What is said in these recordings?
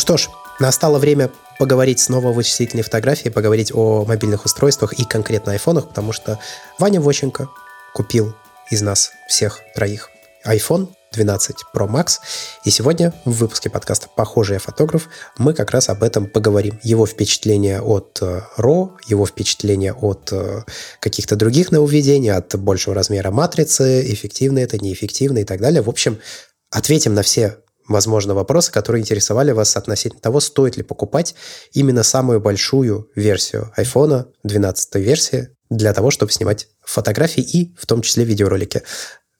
Что ж, настало время поговорить снова о вычислительной фотографии, поговорить о мобильных устройствах и конкретно айфонах, потому что Ваня Воченко купил из нас всех троих iPhone 12 Pro Max. И сегодня в выпуске подкаста «Похожий я фотограф» мы как раз об этом поговорим. Его впечатления от RAW, э, его впечатления от э, каких-то других нововведений, от большего размера матрицы, эффективно это, неэффективно и так далее. В общем, ответим на все возможно, вопросы, которые интересовали вас относительно того, стоит ли покупать именно самую большую версию iPhone, 12 версии, для того, чтобы снимать фотографии и в том числе видеоролики.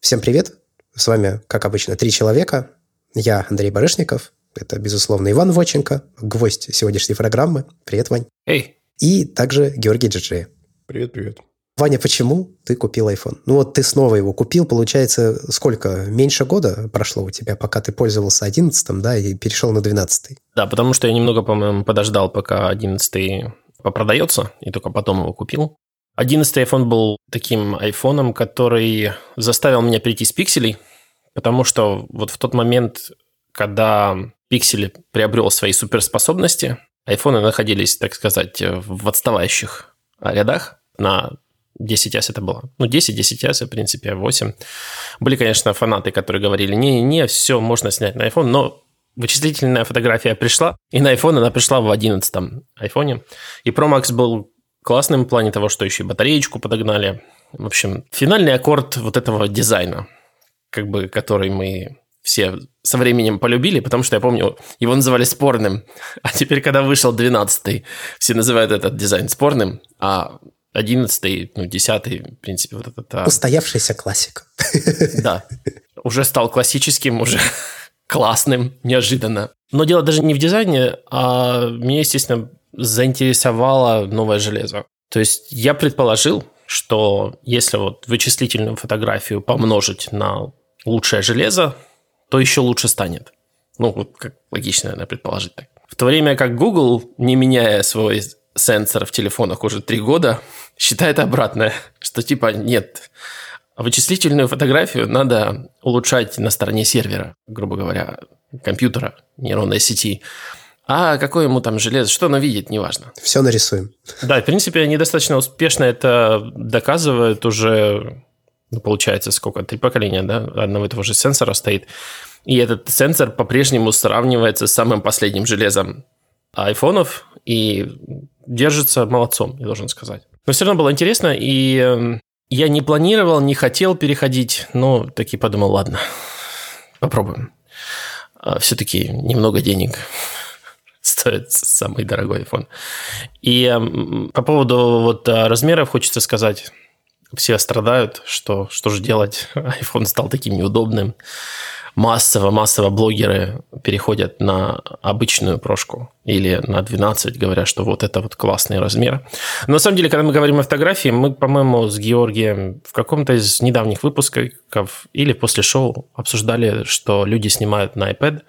Всем привет! С вами, как обычно, три человека. Я Андрей Барышников. Это, безусловно, Иван Воченко, гвоздь сегодняшней программы. Привет, Вань. Эй. И также Георгий Джиджи. Привет, привет. Ваня, почему ты купил iPhone? Ну вот ты снова его купил, получается, сколько? Меньше года прошло у тебя, пока ты пользовался 11 да, и перешел на 12 Да, потому что я немного, по-моему, подождал, пока 11 попродается, и только потом его купил. 11 iPhone был таким айфоном, который заставил меня перейти с пикселей, потому что вот в тот момент, когда пиксели приобрел свои суперспособности, айфоны находились, так сказать, в отставающих рядах на 10S это было. Ну, 10, 10S, в принципе, 8. Были, конечно, фанаты, которые говорили, не-не, все можно снять на iPhone, но вычислительная фотография пришла, и на iPhone она пришла в 11 iPhone. И Pro Max был классным в плане того, что еще и батареечку подогнали. В общем, финальный аккорд вот этого дизайна, как бы, который мы все со временем полюбили, потому что я помню, его называли спорным. А теперь, когда вышел 12 все называют этот дизайн спорным, а 11 ну, 10 в принципе, вот этот... А... Устоявшийся классик. Да, уже стал классическим, уже классным, неожиданно. Но дело даже не в дизайне, а меня, естественно, заинтересовало новое железо. То есть я предположил, что если вот вычислительную фотографию помножить на лучшее железо, то еще лучше станет. Ну, вот как логично, наверное, предположить так. В то время как Google, не меняя свой сенсор в телефонах уже три года, считает обратное, что типа нет, вычислительную фотографию надо улучшать на стороне сервера, грубо говоря, компьютера, нейронной сети. А какое ему там железо, что оно видит, неважно. Все нарисуем. Да, в принципе, они достаточно успешно это доказывают уже, ну, получается, сколько, три поколения, да, одного и того же сенсора стоит. И этот сенсор по-прежнему сравнивается с самым последним железом айфонов и держится молодцом, я должен сказать. Но все равно было интересно, и эм, я не планировал, не хотел переходить, но таки подумал, ладно, попробуем. А Все-таки немного денег стоит самый дорогой iPhone. И эм, по поводу вот э, размеров хочется сказать, все страдают, что, что же делать, iPhone стал таким неудобным массово-массово блогеры переходят на обычную прошку или на 12, говоря, что вот это вот классный размер. Но на самом деле, когда мы говорим о фотографии, мы, по-моему, с Георгием в каком-то из недавних выпусков или после шоу обсуждали, что люди снимают на iPad,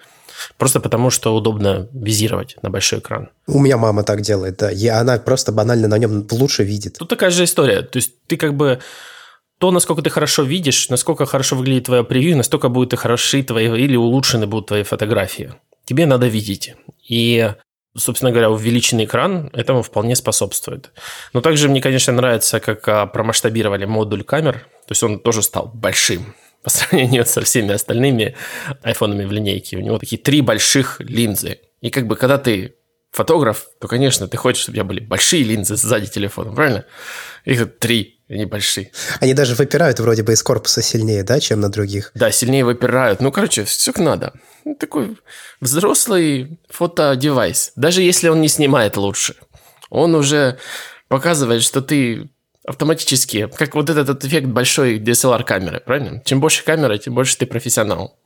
Просто потому, что удобно визировать на большой экран. У меня мама так делает, да. И она просто банально на нем лучше видит. Тут такая же история. То есть ты как бы то, насколько ты хорошо видишь, насколько хорошо выглядит твое превью, настолько будут и хороши твои или улучшены будут твои фотографии. Тебе надо видеть. И собственно говоря, увеличенный экран этому вполне способствует. Но также мне, конечно, нравится, как а, промасштабировали модуль камер. То есть он тоже стал большим по сравнению со всеми остальными айфонами в линейке. У него такие три больших линзы. И как бы когда ты фотограф, то, конечно, ты хочешь, чтобы у тебя были большие линзы сзади телефона, правильно? Их три они большие. Они даже выпирают вроде бы из корпуса сильнее, да, чем на других? Да, сильнее выпирают. Ну, короче, все как надо. Ну, такой взрослый фотодевайс. Даже если он не снимает лучше, он уже показывает, что ты автоматически, как вот этот эффект большой DSLR-камеры, правильно? Чем больше камера, тем больше ты профессионал.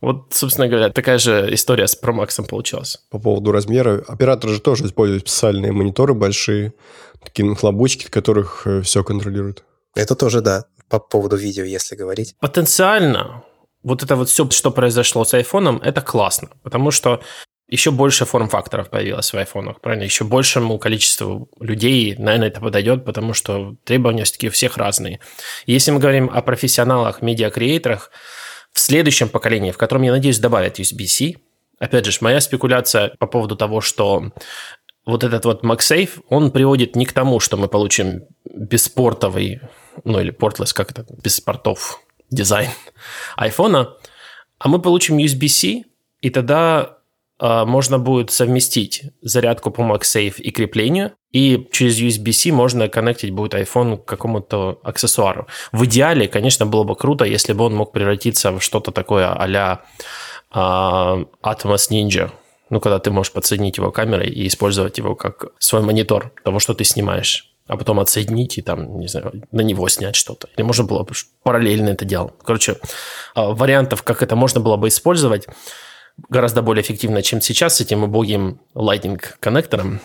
Вот, собственно говоря, такая же история с Pro Max получилась. По поводу размера. Операторы же тоже используют специальные мониторы большие, такие нахлобучки, в которых э, все контролируют. Это тоже, да, по поводу видео, если говорить. Потенциально вот это вот все, что произошло с айфоном, это классно, потому что еще больше форм-факторов появилось в айфонах, правильно? Еще большему количеству людей, наверное, это подойдет, потому что требования все-таки у всех разные. Если мы говорим о профессионалах, медиакреаторах, в следующем поколении, в котором, я надеюсь, добавят USB-C, Опять же, моя спекуляция по поводу того, что вот этот вот MagSafe, он приводит не к тому, что мы получим беспортовый, ну или portless, как это, без портов дизайн айфона, а мы получим USB-C, и тогда э, можно будет совместить зарядку по MagSafe и креплению, и через USB-C можно коннектить будет iPhone к какому-то аксессуару. В идеале, конечно, было бы круто, если бы он мог превратиться в что-то такое а-ля э, Atmos Ninja, ну, когда ты можешь подсоединить его камерой и использовать его как свой монитор того, что ты снимаешь а потом отсоединить и там, не знаю, на него снять что-то. Или можно было бы параллельно это делать. Короче, а, вариантов, как это можно было бы использовать, гораздо более эффективно, чем сейчас с этим убогим Lightning коннектором,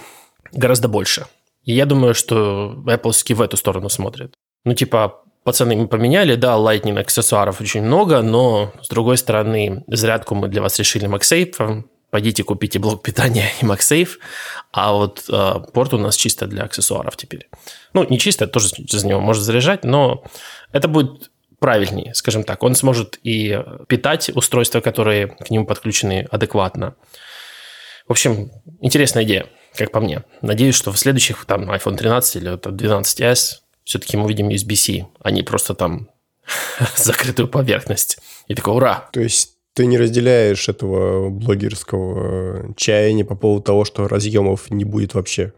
гораздо больше. И я думаю, что Apple в эту сторону смотрит. Ну, типа, пацаны, мы поменяли, да, Lightning аксессуаров очень много, но, с другой стороны, зарядку мы для вас решили MagSafe, пойдите купите блок питания и MagSafe, а вот э, порт у нас чисто для аксессуаров теперь. Ну, не чисто, тоже за него можно заряжать, но это будет правильнее, скажем так. Он сможет и питать устройства, которые к нему подключены адекватно. В общем, интересная идея, как по мне. Надеюсь, что в следующих, там, iPhone 13 или 12s все-таки мы увидим USB-C, а не просто там закрытую поверхность. И такой, ура! То есть ты не разделяешь этого блогерского чаяния по поводу того, что разъемов не будет вообще?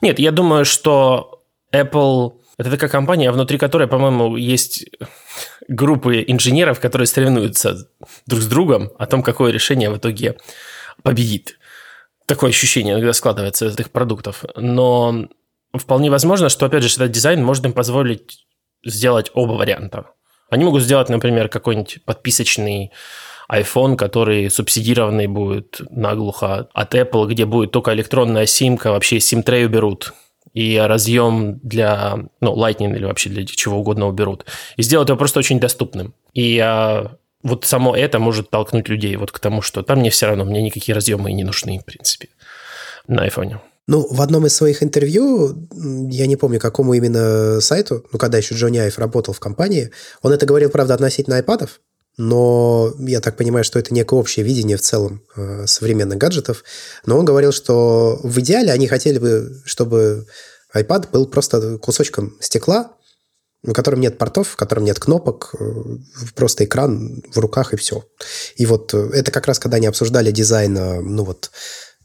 Нет, я думаю, что Apple это такая компания, внутри которой, по-моему, есть группы инженеров, которые соревнуются друг с другом о том, какое решение в итоге победит. Такое ощущение иногда складывается из этих продуктов. Но вполне возможно, что, опять же, этот дизайн может им позволить сделать оба варианта. Они могут сделать, например, какой-нибудь подписочный iPhone, который субсидированный будет наглухо от Apple, где будет только электронная симка, вообще сим-трей уберут, и разъем для, ну, Lightning или вообще для чего угодно уберут. И сделать его просто очень доступным. И вот само это может толкнуть людей вот к тому, что там мне все равно, мне никакие разъемы и не нужны, в принципе, на iPhone. Ну, в одном из своих интервью, я не помню, какому именно сайту, ну, когда еще Джонни Айв работал в компании, он это говорил, правда, относительно айпадов, но я так понимаю, что это некое общее видение в целом э, современных гаджетов. Но он говорил, что в идеале они хотели бы, чтобы iPad был просто кусочком стекла, в котором нет портов, в котором нет кнопок, э, просто экран в руках и все. И вот э, это как раз, когда они обсуждали дизайн, ну вот,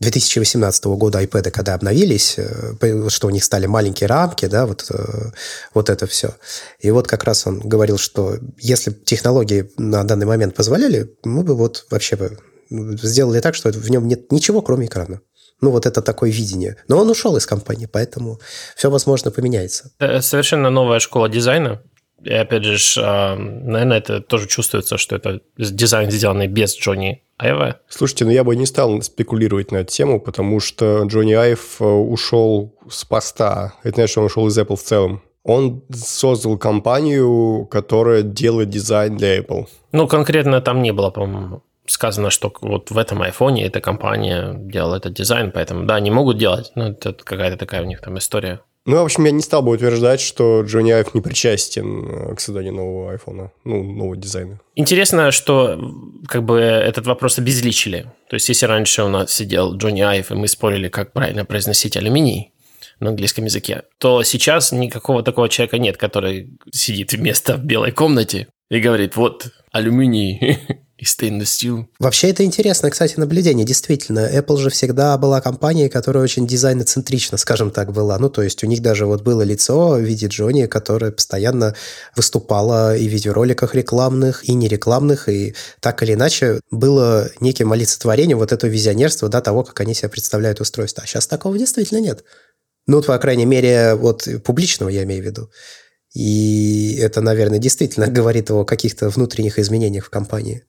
2018 года iPad, когда обновились, э, что у них стали маленькие рамки, да, вот, э, вот это все. И вот как раз он говорил, что если технологии на данный момент позволяли, мы бы вот вообще бы сделали так, что в нем нет ничего, кроме экрана. Ну, вот это такое видение. Но он ушел из компании, поэтому все, возможно, поменяется. Это совершенно новая школа дизайна. И опять же, а, наверное, это тоже чувствуется, что это дизайн, сделанный без Джонни Айва. Слушайте, ну я бы не стал спекулировать на эту тему, потому что Джонни Айв э, ушел с поста. Это значит, что он ушел из Apple в целом. Он создал компанию, которая делает дизайн для Apple. Ну, конкретно там не было, по-моему, сказано, что вот в этом айфоне эта компания делала этот дизайн, поэтому, да, они могут делать, но это какая-то такая у них там история. Ну, в общем, я не стал бы утверждать, что Джонни Айв не причастен э, к созданию нового айфона, ну, нового дизайна. Интересно, что как бы этот вопрос обезличили. То есть, если раньше у нас сидел Джонни Айв, и мы спорили, как правильно произносить алюминий на английском языке, то сейчас никакого такого человека нет, который сидит вместо в белой комнате и говорит, вот, алюминий и stainless steel. Вообще это интересное, кстати, наблюдение. Действительно, Apple же всегда была компанией, которая очень дизайноцентрична, скажем так, была. Ну, то есть у них даже вот было лицо в виде Джонни, которое постоянно выступало и в видеороликах рекламных, и нерекламных, и так или иначе было неким олицетворением вот этого визионерства, да, того, как они себя представляют устройство. А сейчас такого действительно нет. Ну, по крайней мере, вот публичного я имею в виду. И это, наверное, действительно говорит о каких-то внутренних изменениях в компании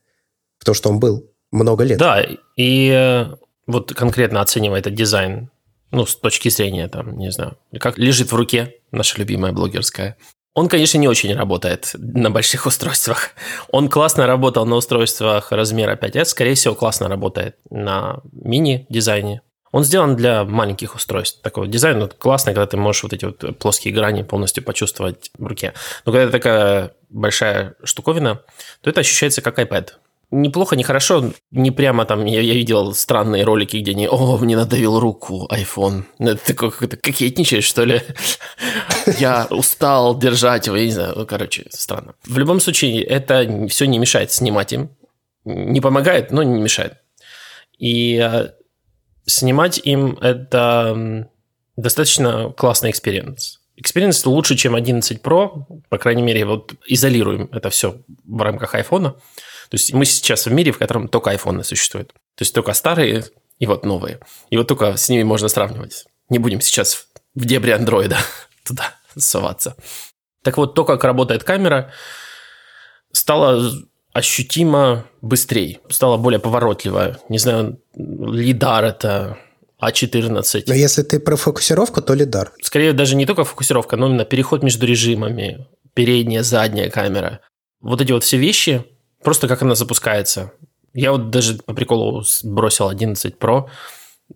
в то, что он был много лет. Да, и э, вот конкретно оценивая этот дизайн, ну, с точки зрения, там, не знаю, как лежит в руке наша любимая блогерская. Он, конечно, не очень работает на больших устройствах. Он классно работал на устройствах размера 5S, скорее всего, классно работает на мини-дизайне. Он сделан для маленьких устройств. Такой дизайн вот, классный, когда ты можешь вот эти вот плоские грани полностью почувствовать в руке. Но когда это такая большая штуковина, то это ощущается как iPad. неплохо, не хорошо. Не прямо там, я, я видел странные ролики, где они, о, мне надавил руку iPhone. Ну, это такой какой-то кокетничаешь, что ли? Я устал держать его, я не знаю, короче, странно. В любом случае, это все не мешает снимать им. Не помогает, но не мешает. И э, снимать им это достаточно классный experience. Experience лучше, чем 11 Pro, по крайней мере, вот изолируем это все в рамках iPhone. То есть мы сейчас в мире, в котором только iPhone существуют. То есть только старые и вот новые. И вот только с ними можно сравнивать. Не будем сейчас в дебри андроида туда соваться. Так вот, то, как работает камера, стало ощутимо быстрее, стало более поворотливо. Не знаю, лидар это а14. Но если ты про фокусировку, то лидар. Скорее, даже не только фокусировка, но именно переход между режимами, передняя, задняя камера. Вот эти вот все вещи Просто как она запускается. Я вот даже по приколу бросил 11 Pro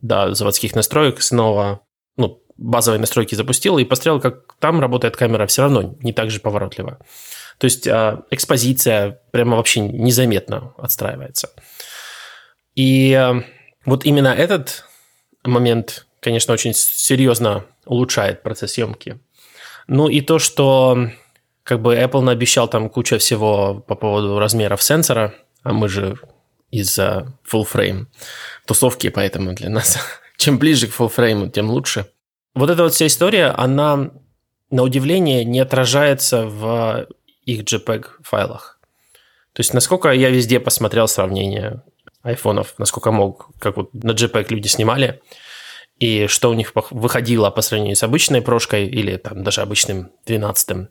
до заводских настроек, снова ну, базовые настройки запустил и посмотрел, как там работает камера все равно не так же поворотливо. То есть э, экспозиция прямо вообще незаметно отстраивается. И э, вот именно этот момент, конечно, очень серьезно улучшает процесс съемки. Ну и то, что как бы Apple наобещал там куча всего по поводу размеров сенсора, а мы же из-за full frame тусовки, поэтому для нас чем ближе к full frame, тем лучше. Вот эта вот вся история, она на удивление не отражается в их JPEG файлах. То есть, насколько я везде посмотрел сравнение айфонов, насколько мог, как вот на JPEG люди снимали, и что у них выходило по сравнению с обычной прошкой или там даже обычным 12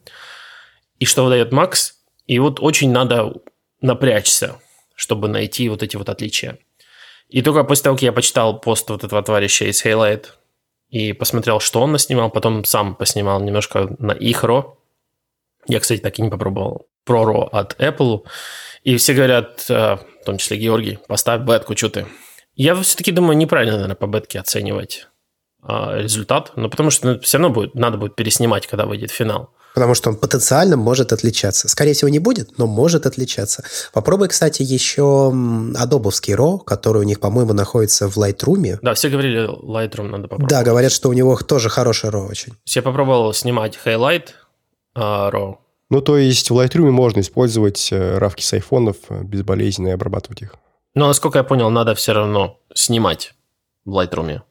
и что выдает Макс. И вот очень надо напрячься, чтобы найти вот эти вот отличия. И только после того, как я почитал пост вот этого товарища из Highlight и посмотрел, что он наснимал, потом сам поснимал немножко на их RAW. Я, кстати, так и не попробовал. RAW от Apple. И все говорят, э, в том числе Георгий, поставь бетку, что ты. Я все-таки думаю, неправильно, наверное, по бетке оценивать а, результат, но потому что ну, все равно будет, надо будет переснимать, когда выйдет финал потому что он потенциально может отличаться. Скорее всего, не будет, но может отличаться. Попробуй, кстати, еще адобовский RAW, который у них, по-моему, находится в Lightroom. Да, все говорили, Lightroom надо попробовать. Да, говорят, что у него тоже хороший RAW очень. Я попробовал снимать Highlight uh, RAW. Ну, то есть в Lightroom можно использовать э, равки с айфонов э, безболезненно и обрабатывать их. Но, насколько я понял, надо все равно снимать в Lightroom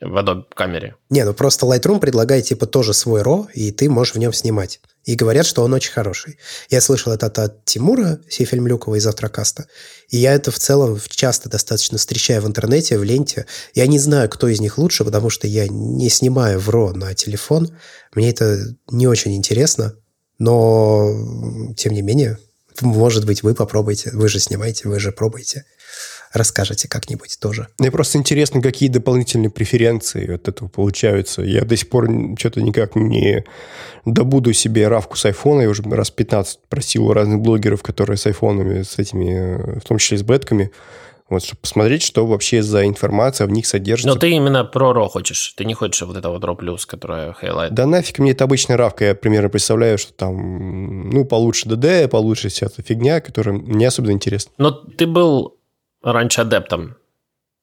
в Adobe камере. Не, ну просто Lightroom предлагает типа тоже свой RAW, и ты можешь в нем снимать. И говорят, что он очень хороший. Я слышал это от Тимура Сефельмлюкова из Автрокаста. И я это в целом часто достаточно встречаю в интернете, в ленте. Я не знаю, кто из них лучше, потому что я не снимаю в RAW на телефон. Мне это не очень интересно. Но, тем не менее, может быть, вы попробуете. Вы же снимаете, вы же пробуете расскажете как-нибудь тоже. Мне просто интересно, какие дополнительные преференции от этого получаются. Я до сих пор что-то никак не добуду себе равку с айфона. Я уже раз 15 просил у разных блогеров, которые с айфонами, с этими, в том числе с бетками, вот, чтобы посмотреть, что вообще за информация в них содержится. Но ты именно про RAW хочешь, ты не хочешь вот это вот RAW+, Plus, которая Highlight. Да нафиг мне это обычная равка, я примерно представляю, что там, ну, получше DD, получше вся эта фигня, которая мне особенно интересна. Но ты был раньше адептом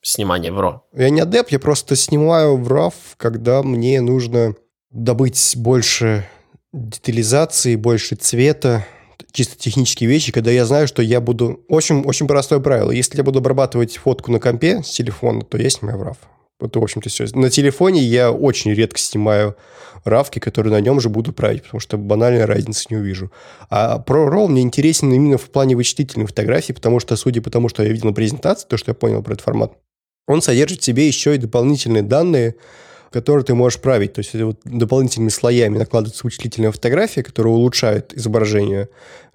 снимания в RAW? Я не адепт, я просто снимаю в RAW, когда мне нужно добыть больше детализации, больше цвета, чисто технические вещи, когда я знаю, что я буду... Очень, очень простое правило. Если я буду обрабатывать фотку на компе с телефона, то я снимаю в RAW. Это, в общем-то, все. На телефоне я очень редко снимаю равки, которые на нем же буду править, потому что банальной разницы не увижу. А про RAW мне интересен именно в плане вычислительной фотографии, потому что, судя по тому, что я видел на презентации, то, что я понял про этот формат, он содержит в себе еще и дополнительные данные, которые ты можешь править. То есть это вот дополнительными слоями накладывается вычислительная фотография, которая улучшает изображение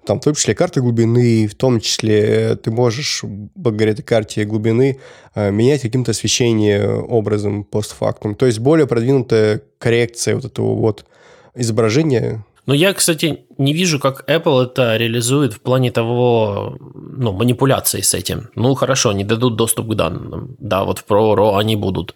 там, в том числе карты глубины, в том числе ты можешь благодаря этой карте глубины э, менять каким-то освещение образом постфактум. То есть более продвинутая коррекция вот этого вот изображения. Но я, кстати, не вижу, как Apple это реализует в плане того, ну, манипуляции с этим. Ну, хорошо, они дадут доступ к данным. Да, вот в Pro RAW они будут.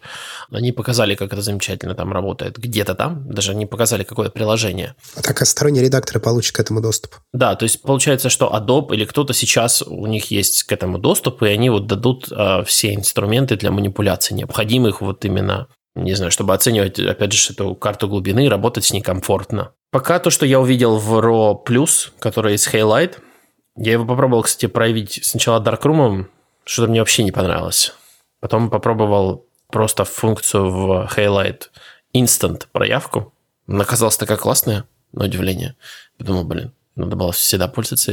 Они показали, как это замечательно там работает. Где-то там. Даже они показали какое-то приложение. А так, а сторонние редакторы получат к этому доступ? Да, то есть получается, что Adobe или кто-то сейчас, у них есть к этому доступ, и они вот дадут э, все инструменты для манипуляции, необходимых вот именно не знаю, чтобы оценивать, опять же, эту карту глубины работать с ней комфортно. Пока то, что я увидел в RAW который из Highlight, я его попробовал, кстати, проявить сначала Darkroom, что-то мне вообще не понравилось. Потом попробовал просто функцию в Highlight Instant проявку. Она оказалась такая классная, на удивление. Подумал, блин, надо было всегда пользоваться.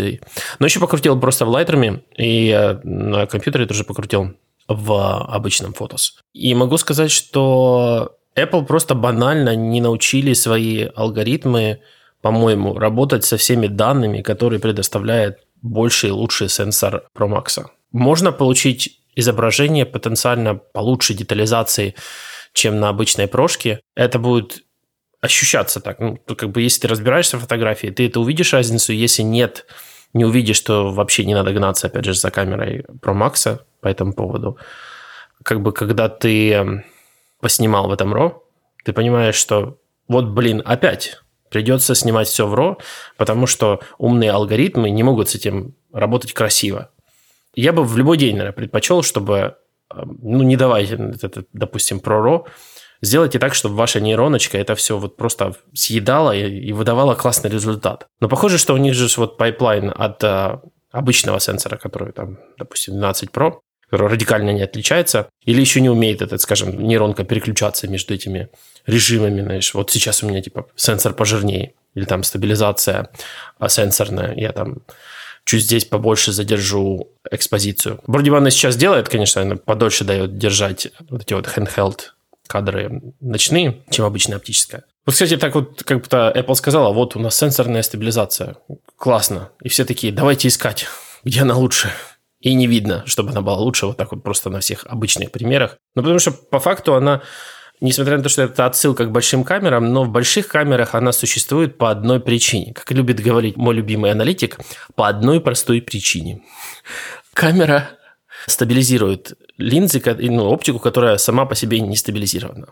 Но еще покрутил просто в Lightroom, и на компьютере тоже покрутил в обычном фотос. И могу сказать, что Apple просто банально не научили свои алгоритмы, по-моему, работать со всеми данными, которые предоставляет больший и лучший сенсор Pro Max. Можно получить изображение потенциально получше детализации, чем на обычной прошке. Это будет ощущаться так. Ну, как бы если ты разбираешься в фотографии, ты это увидишь разницу. Если нет, не увидишь, что вообще не надо гнаться, опять же, за камерой Pro Max по этому поводу. Как бы когда ты эм, поснимал в этом RAW, ты понимаешь, что вот, блин, опять придется снимать все в RAW, потому что умные алгоритмы не могут с этим работать красиво. Я бы в любой день, наверное, предпочел, чтобы, эм, ну, не давайте, это, допустим, про RAW, сделайте так, чтобы ваша нейроночка это все вот просто съедала и, и выдавала классный результат. Но похоже, что у них же вот pipeline от а, обычного сенсора, который там, допустим, 12 Pro, который радикально не отличается, или еще не умеет, этот, скажем, нейронка переключаться между этими режимами, знаешь, вот сейчас у меня типа сенсор пожирнее, или там стабилизация а, сенсорная, я там чуть здесь побольше задержу экспозицию. Вроде бы сейчас делает, конечно, она подольше дает держать вот эти вот handheld кадры ночные, чем обычная оптическая. Вот, кстати, так вот как будто Apple сказала, вот у нас сенсорная стабилизация. Классно. И все такие, давайте искать, где она лучше и не видно, чтобы она была лучше вот так вот просто на всех обычных примерах. Ну, потому что по факту она, несмотря на то, что это отсылка к большим камерам, но в больших камерах она существует по одной причине. Как любит говорить мой любимый аналитик, по одной простой причине. Камера стабилизирует линзы, ну, оптику, которая сама по себе не стабилизирована.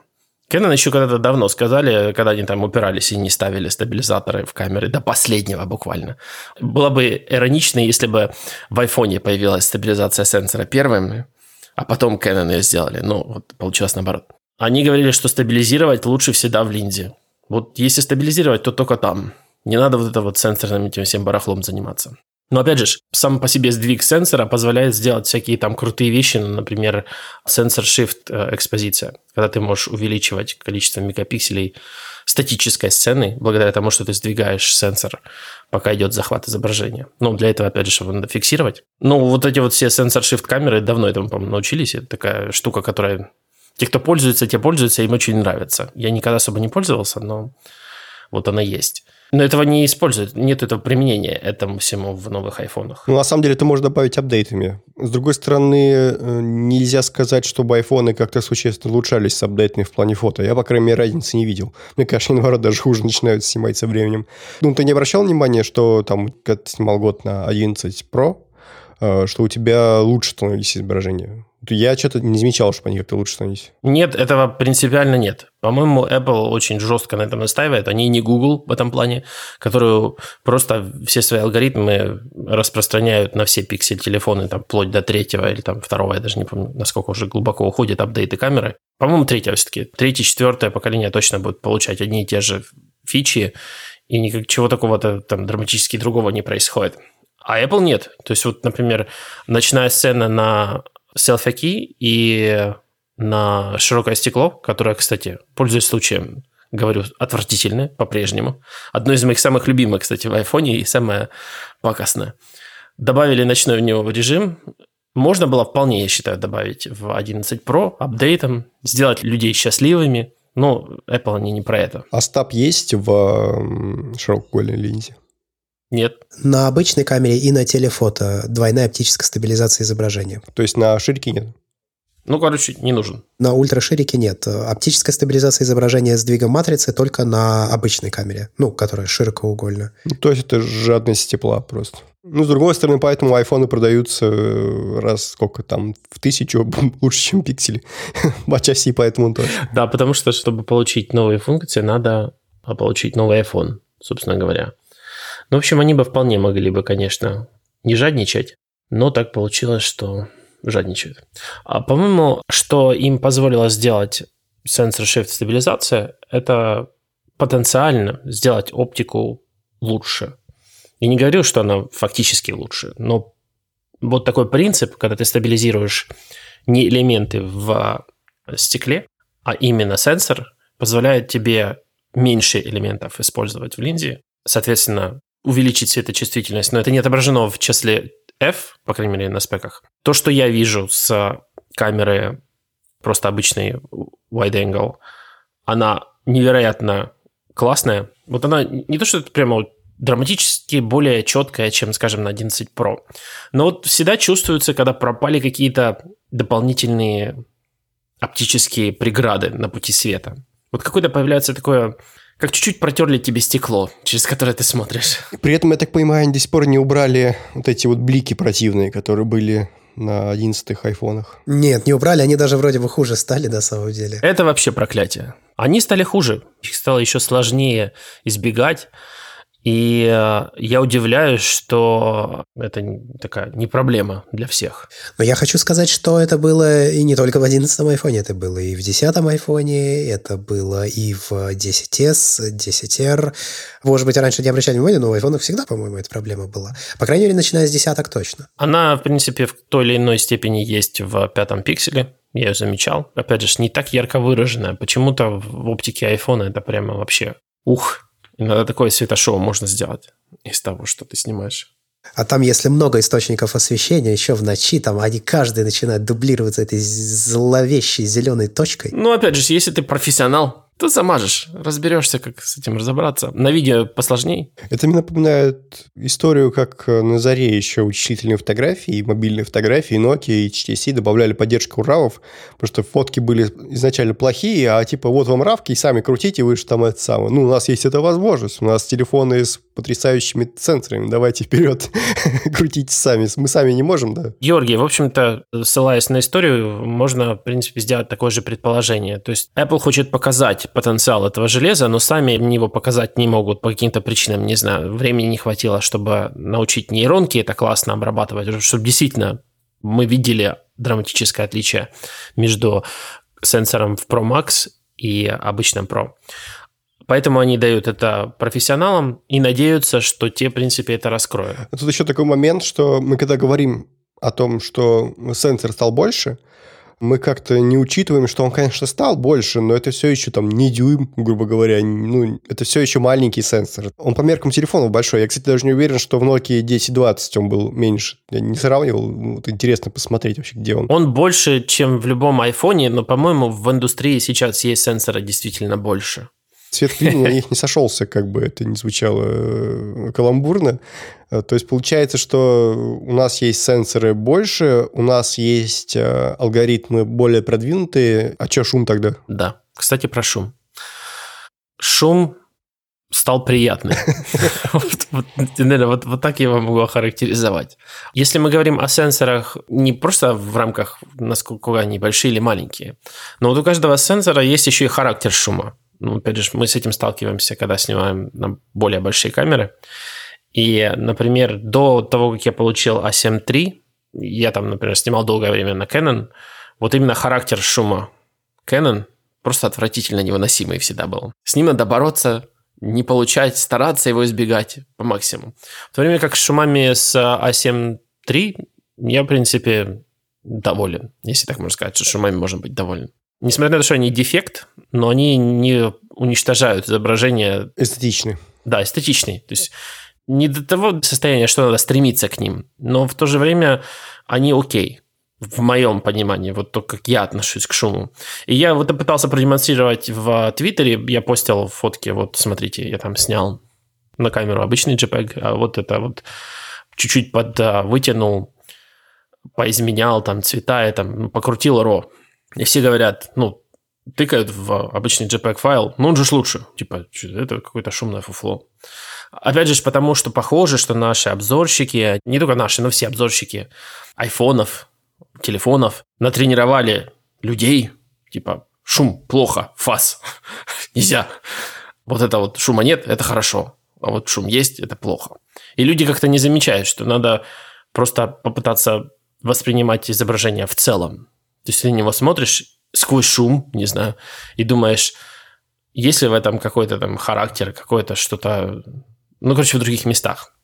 Canon еще когда-то давно сказали, когда они там упирались и не ставили стабилизаторы в камеры, до последнего буквально. Было бы иронично, если бы в айфоне появилась стабилизация сенсора первым, а потом Canon ее сделали. Ну, вот получилось наоборот. Они говорили, что стабилизировать лучше всегда в линзе. Вот если стабилизировать, то только там. Не надо вот это вот сенсорным этим всем барахлом заниматься. Но опять же, сам по себе сдвиг сенсора позволяет сделать всякие там крутые вещи, ну, например, сенсор shift э, экспозиция, когда ты можешь увеличивать количество мегапикселей статической сцены, благодаря тому, что ты сдвигаешь сенсор, пока идет захват изображения. Ну, для этого, опять же, чтобы надо фиксировать. Ну, вот эти вот все сенсор shift камеры давно этому, по-моему, научились. Это такая штука, которая... Те, кто пользуется, те пользуются, им очень нравится. Я никогда особо не пользовался, но вот она есть. Но этого не используют, нет этого применения этому всему в новых айфонах. Ну, на самом деле, это можно добавить апдейтами. С другой стороны, э, нельзя сказать, чтобы айфоны как-то существенно улучшались с апдейтами в плане фото. Я, по крайней мере, разницы не видел. Мне кажется, наоборот, даже хуже начинают снимать со временем. Ну, ты не обращал внимания, что там, когда ты снимал год на 11 Pro, что у тебя лучше становились изображения? Я что-то не замечал, что они как-то лучше становились. Нет, этого принципиально нет. По-моему, Apple очень жестко на этом настаивает. Они не Google в этом плане, которую просто все свои алгоритмы распространяют на все пиксель-телефоны, там, вплоть до третьего или там второго, я даже не помню, насколько уже глубоко уходят апдейты камеры. По-моему, третье все-таки. Третье, четвертое поколение точно будет получать одни и те же фичи, и ничего такого-то там драматически другого не происходит. А Apple нет. То есть вот, например, ночная сцена на селфаки и на широкое стекло, которое, кстати, пользуясь случаем, говорю, отвратительное по-прежнему. Одно из моих самых любимых, кстати, в айфоне и самое пакостное. Добавили ночной в него режим. Можно было вполне, я считаю, добавить в 11 Pro апдейтом, сделать людей счастливыми. Но Apple они не про это. А стаб есть в широкоугольной линзе? Нет. На обычной камере и на телефото двойная оптическая стабилизация изображения. То есть на ширке нет? Ну, короче, не нужен. На ультраширике нет. Оптическая стабилизация изображения сдвигом матрицы только на обычной камере, ну, которая широкоугольная. Ну, то есть это жадность тепла просто. Ну, с другой стороны, поэтому айфоны продаются э, раз сколько там, в тысячу лучше, чем пиксели. Отчасти поэтому тоже. Да, потому что, чтобы получить новые функции, надо получить новый iPhone, собственно говоря. Ну, в общем, они бы вполне могли бы, конечно, не жадничать, но так получилось, что жадничают. А, по-моему, что им позволило сделать сенсор shift стабилизация, это потенциально сделать оптику лучше. Я не говорю, что она фактически лучше, но вот такой принцип, когда ты стабилизируешь не элементы в стекле, а именно сенсор, позволяет тебе меньше элементов использовать в линзе, соответственно, увеличить светочувствительность, но это не отображено в числе F, по крайней мере, на спеках. То, что я вижу с камеры просто обычной wide angle, она невероятно классная. Вот она не то, что это прямо драматически более четкая, чем, скажем, на 11 Pro. Но вот всегда чувствуется, когда пропали какие-то дополнительные оптические преграды на пути света. Вот какое-то появляется такое как чуть-чуть протерли тебе стекло, через которое ты смотришь. При этом, я так понимаю, они до сих пор не убрали вот эти вот блики противные, которые были на 11-х айфонах. Нет, не убрали, они даже вроде бы хуже стали на самом деле. Это вообще проклятие. Они стали хуже, их стало еще сложнее избегать. И э, я удивляюсь, что это такая не проблема для всех. Но я хочу сказать, что это было и не только в 11 айфоне, это было и в 10 айфоне, это было и в 10s, 10R. Может быть, раньше не обращали внимания, но в айфонах всегда, по-моему, эта проблема была. По крайней мере, начиная с десяток точно. Она, в принципе, в той или иной степени есть в пятом пикселе. Я ее замечал. Опять же, не так ярко выраженная. Почему-то в оптике айфона это прямо вообще ух, Иногда такое светошоу можно сделать из того, что ты снимаешь. А там, если много источников освещения, еще в ночи, там они каждый начинает дублироваться этой зловещей зеленой точкой. Ну, опять же, если ты профессионал, ты замажешь, разберешься, как с этим разобраться. На видео посложнее. Это мне напоминает историю, как на заре еще вычислительные фотографии, мобильные фотографии, Nokia и HTC добавляли поддержку RAW, потому что фотки были изначально плохие, а типа вот вам равки, и сами крутите, вы же там это самое. Ну, у нас есть эта возможность, у нас телефоны с потрясающими сенсорами, давайте вперед, крутите сами, мы сами не можем, да? Георгий, в общем-то, ссылаясь на историю, можно, в принципе, сделать такое же предположение. То есть Apple хочет показать потенциал этого железа, но сами его показать не могут по каким-то причинам, не знаю, времени не хватило, чтобы научить нейронки это классно обрабатывать, чтобы действительно мы видели драматическое отличие между сенсором в Pro Max и обычным Pro. Поэтому они дают это профессионалам и надеются, что те, в принципе, это раскроют. Тут еще такой момент, что мы когда говорим о том, что сенсор стал больше – мы как-то не учитываем, что он, конечно, стал больше, но это все еще там не дюйм, грубо говоря, ну, это все еще маленький сенсор. Он по меркам телефонов большой. Я, кстати, даже не уверен, что в Nokia 1020 он был меньше. Я не сравнивал. Вот интересно посмотреть вообще, где он. Он больше, чем в любом айфоне, но, по-моему, в индустрии сейчас есть сенсоры действительно больше. Цвет клини на них не сошелся, как бы это не звучало э, каламбурно. Э, то есть получается, что у нас есть сенсоры больше, у нас есть э, алгоритмы более продвинутые. А что шум тогда? Да. Кстати, про шум. Шум стал приятным. вот, так я его могу охарактеризовать. Если мы говорим о сенсорах не просто в рамках, насколько они большие или маленькие, но вот у каждого сенсора есть еще и характер шума. Ну, опять же, мы с этим сталкиваемся, когда снимаем на более большие камеры. И, например, до того, как я получил A7 а III, я там, например, снимал долгое время на Canon, вот именно характер шума Canon просто отвратительно невыносимый всегда был. С ним надо бороться, не получать, стараться его избегать по максимуму. В то время как с шумами с A7 а III я, в принципе, доволен, если так можно сказать, что шумами можно быть доволен. Несмотря на то, что они дефект, но они не уничтожают изображение. Эстетичный. Да, эстетичный. То есть не до того состояния, что надо стремиться к ним, но в то же время они окей в моем понимании, вот то, как я отношусь к шуму. И я вот пытался продемонстрировать в Твиттере, я постил фотки, вот смотрите, я там снял на камеру обычный JPEG, а вот это вот чуть-чуть под вытянул поизменял там цвета, и там покрутил RAW. И все говорят, ну, тыкают в обычный JPEG файл, ну он же лучше. Типа, это какое-то шумное фуфло. Опять же, потому что похоже, что наши обзорщики, не только наши, но все обзорщики айфонов, телефонов натренировали людей, типа, шум плохо, фас, нельзя. Вот это вот шума нет, это хорошо, а вот шум есть, это плохо. И люди как-то не замечают, что надо просто попытаться воспринимать изображение в целом. То есть ты на него смотришь сквозь шум, не знаю, и думаешь, есть ли в этом какой-то там характер, какое-то что-то, ну, короче, в других местах.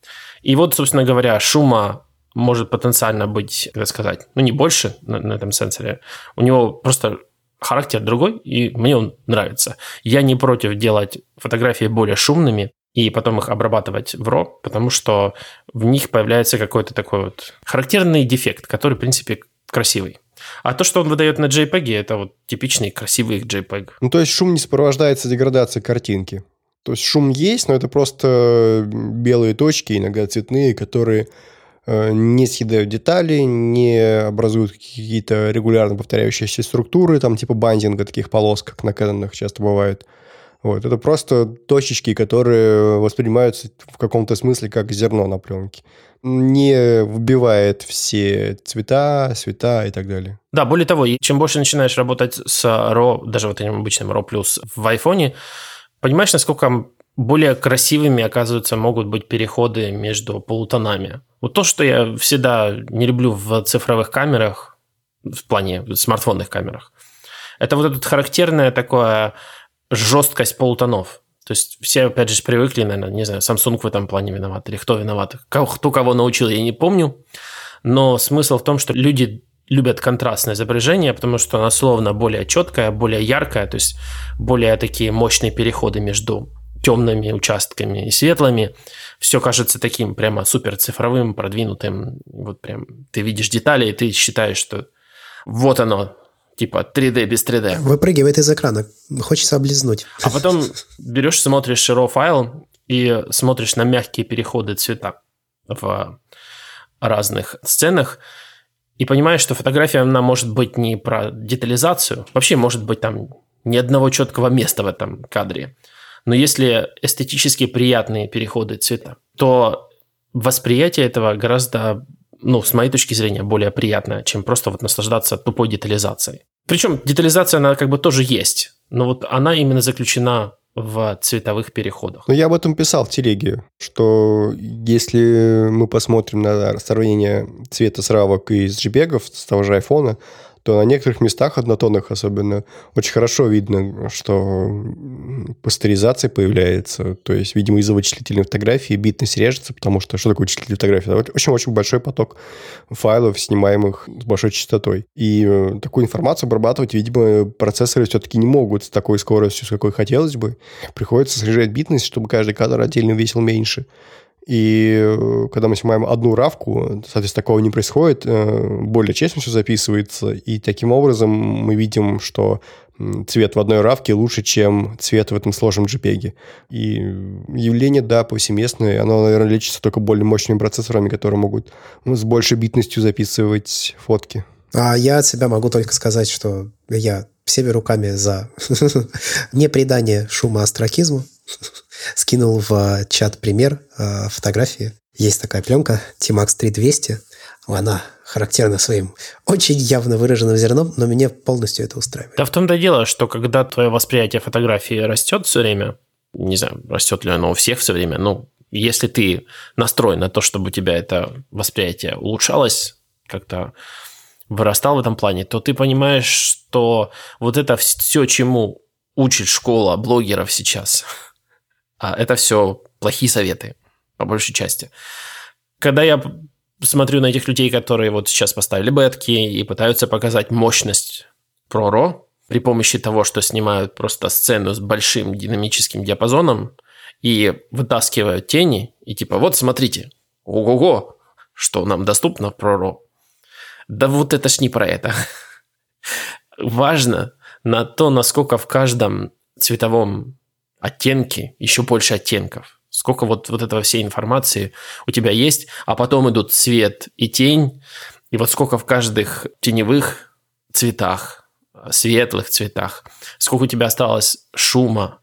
И вот, собственно говоря, шума может потенциально быть, как сказать, ну, не больше на, на этом сенсоре. У него просто характер другой, и мне он нравится. Я не против делать фотографии более шумными и потом их обрабатывать в RAW, потому что в них появляется какой-то такой вот характерный дефект, который, в принципе, красивый. А то, что он выдает на JPEG, это вот типичный красивый JPEG. Ну, то есть шум не сопровождается деградацией картинки. То есть шум есть, но это просто белые точки, иногда цветные, которые э, не съедают детали, не образуют какие-то регулярно повторяющиеся структуры, там типа бандинга, таких полос, как на Canon часто бывает. Вот. Это просто точечки, которые воспринимаются в каком-то смысле как зерно на пленке. Не вбивает все цвета, цвета и так далее. Да, более того, чем больше начинаешь работать с RAW, даже вот этим обычным RAW+, в айфоне, понимаешь, насколько более красивыми, оказывается, могут быть переходы между полутонами. Вот то, что я всегда не люблю в цифровых камерах, в плане смартфонных камерах, это вот это характерное такое жесткость полутонов. То есть все, опять же, привыкли, наверное, не знаю, Samsung в этом плане виноват или кто виноват. Кто кого научил, я не помню. Но смысл в том, что люди любят контрастное изображение, потому что оно словно более четкое, более яркое, то есть более такие мощные переходы между темными участками и светлыми. Все кажется таким прямо супер цифровым, продвинутым. Вот прям ты видишь детали, и ты считаешь, что вот оно, типа 3D без 3D. Выпрыгивает из экрана. Хочется облизнуть. А потом берешь, смотришь RAW файл и смотришь на мягкие переходы цвета в разных сценах, и понимаешь, что фотография, она может быть не про детализацию, вообще может быть там ни одного четкого места в этом кадре. Но если эстетически приятные переходы цвета, то восприятие этого гораздо ну, с моей точки зрения, более приятная, чем просто вот наслаждаться тупой детализацией. Причем детализация, она как бы тоже есть, но вот она именно заключена в цветовых переходах. Ну, я об этом писал в телеге, что если мы посмотрим на сравнение цвета сравок из JPEG, с того же айфона, то на некоторых местах, однотонных особенно, очень хорошо видно, что пастеризация появляется. То есть, видимо, из-за вычислительной фотографии битность режется, потому что что такое вычислительная фотография? Это очень-очень большой поток файлов, снимаемых с большой частотой. И э, такую информацию обрабатывать, видимо, процессоры все-таки не могут с такой скоростью, с какой хотелось бы. Приходится снижать битность, чтобы каждый кадр отдельно весил меньше. И э, когда мы снимаем одну равку, соответственно, такого не происходит, э, более честно все записывается, и таким образом мы видим, что цвет в одной равке лучше, чем цвет в этом сложном JPEG. И явление, да, повсеместное, оно, наверное, лечится только более мощными процессорами, которые могут с большей битностью записывать фотки. А я от себя могу только сказать, что я всеми руками за не придание шума астракизму. Скинул в чат пример э, фотографии. Есть такая пленка T-Max 3200. Она характерна своим очень явно выраженным зерном, но меня полностью это устраивает. Да в том-то и дело, что когда твое восприятие фотографии растет все время, не знаю, растет ли оно у всех все время, ну, если ты настроен на то, чтобы у тебя это восприятие улучшалось, как-то вырастал в этом плане, то ты понимаешь, что вот это все, чему учит школа блогеров сейчас, а это все плохие советы, по большей части. Когда я смотрю на этих людей, которые вот сейчас поставили бетки и пытаются показать мощность ProRAW при помощи того, что снимают просто сцену с большим динамическим диапазоном и вытаскивают тени, и типа, вот смотрите, ого-го, что нам доступно в ProRAW. Да вот это ж не про это. Важно на то, насколько в каждом цветовом оттенке еще больше оттенков. Сколько вот, вот этого всей информации у тебя есть, а потом идут свет и тень, И вот сколько в каждых теневых цветах, светлых цветах, сколько у тебя осталось шума,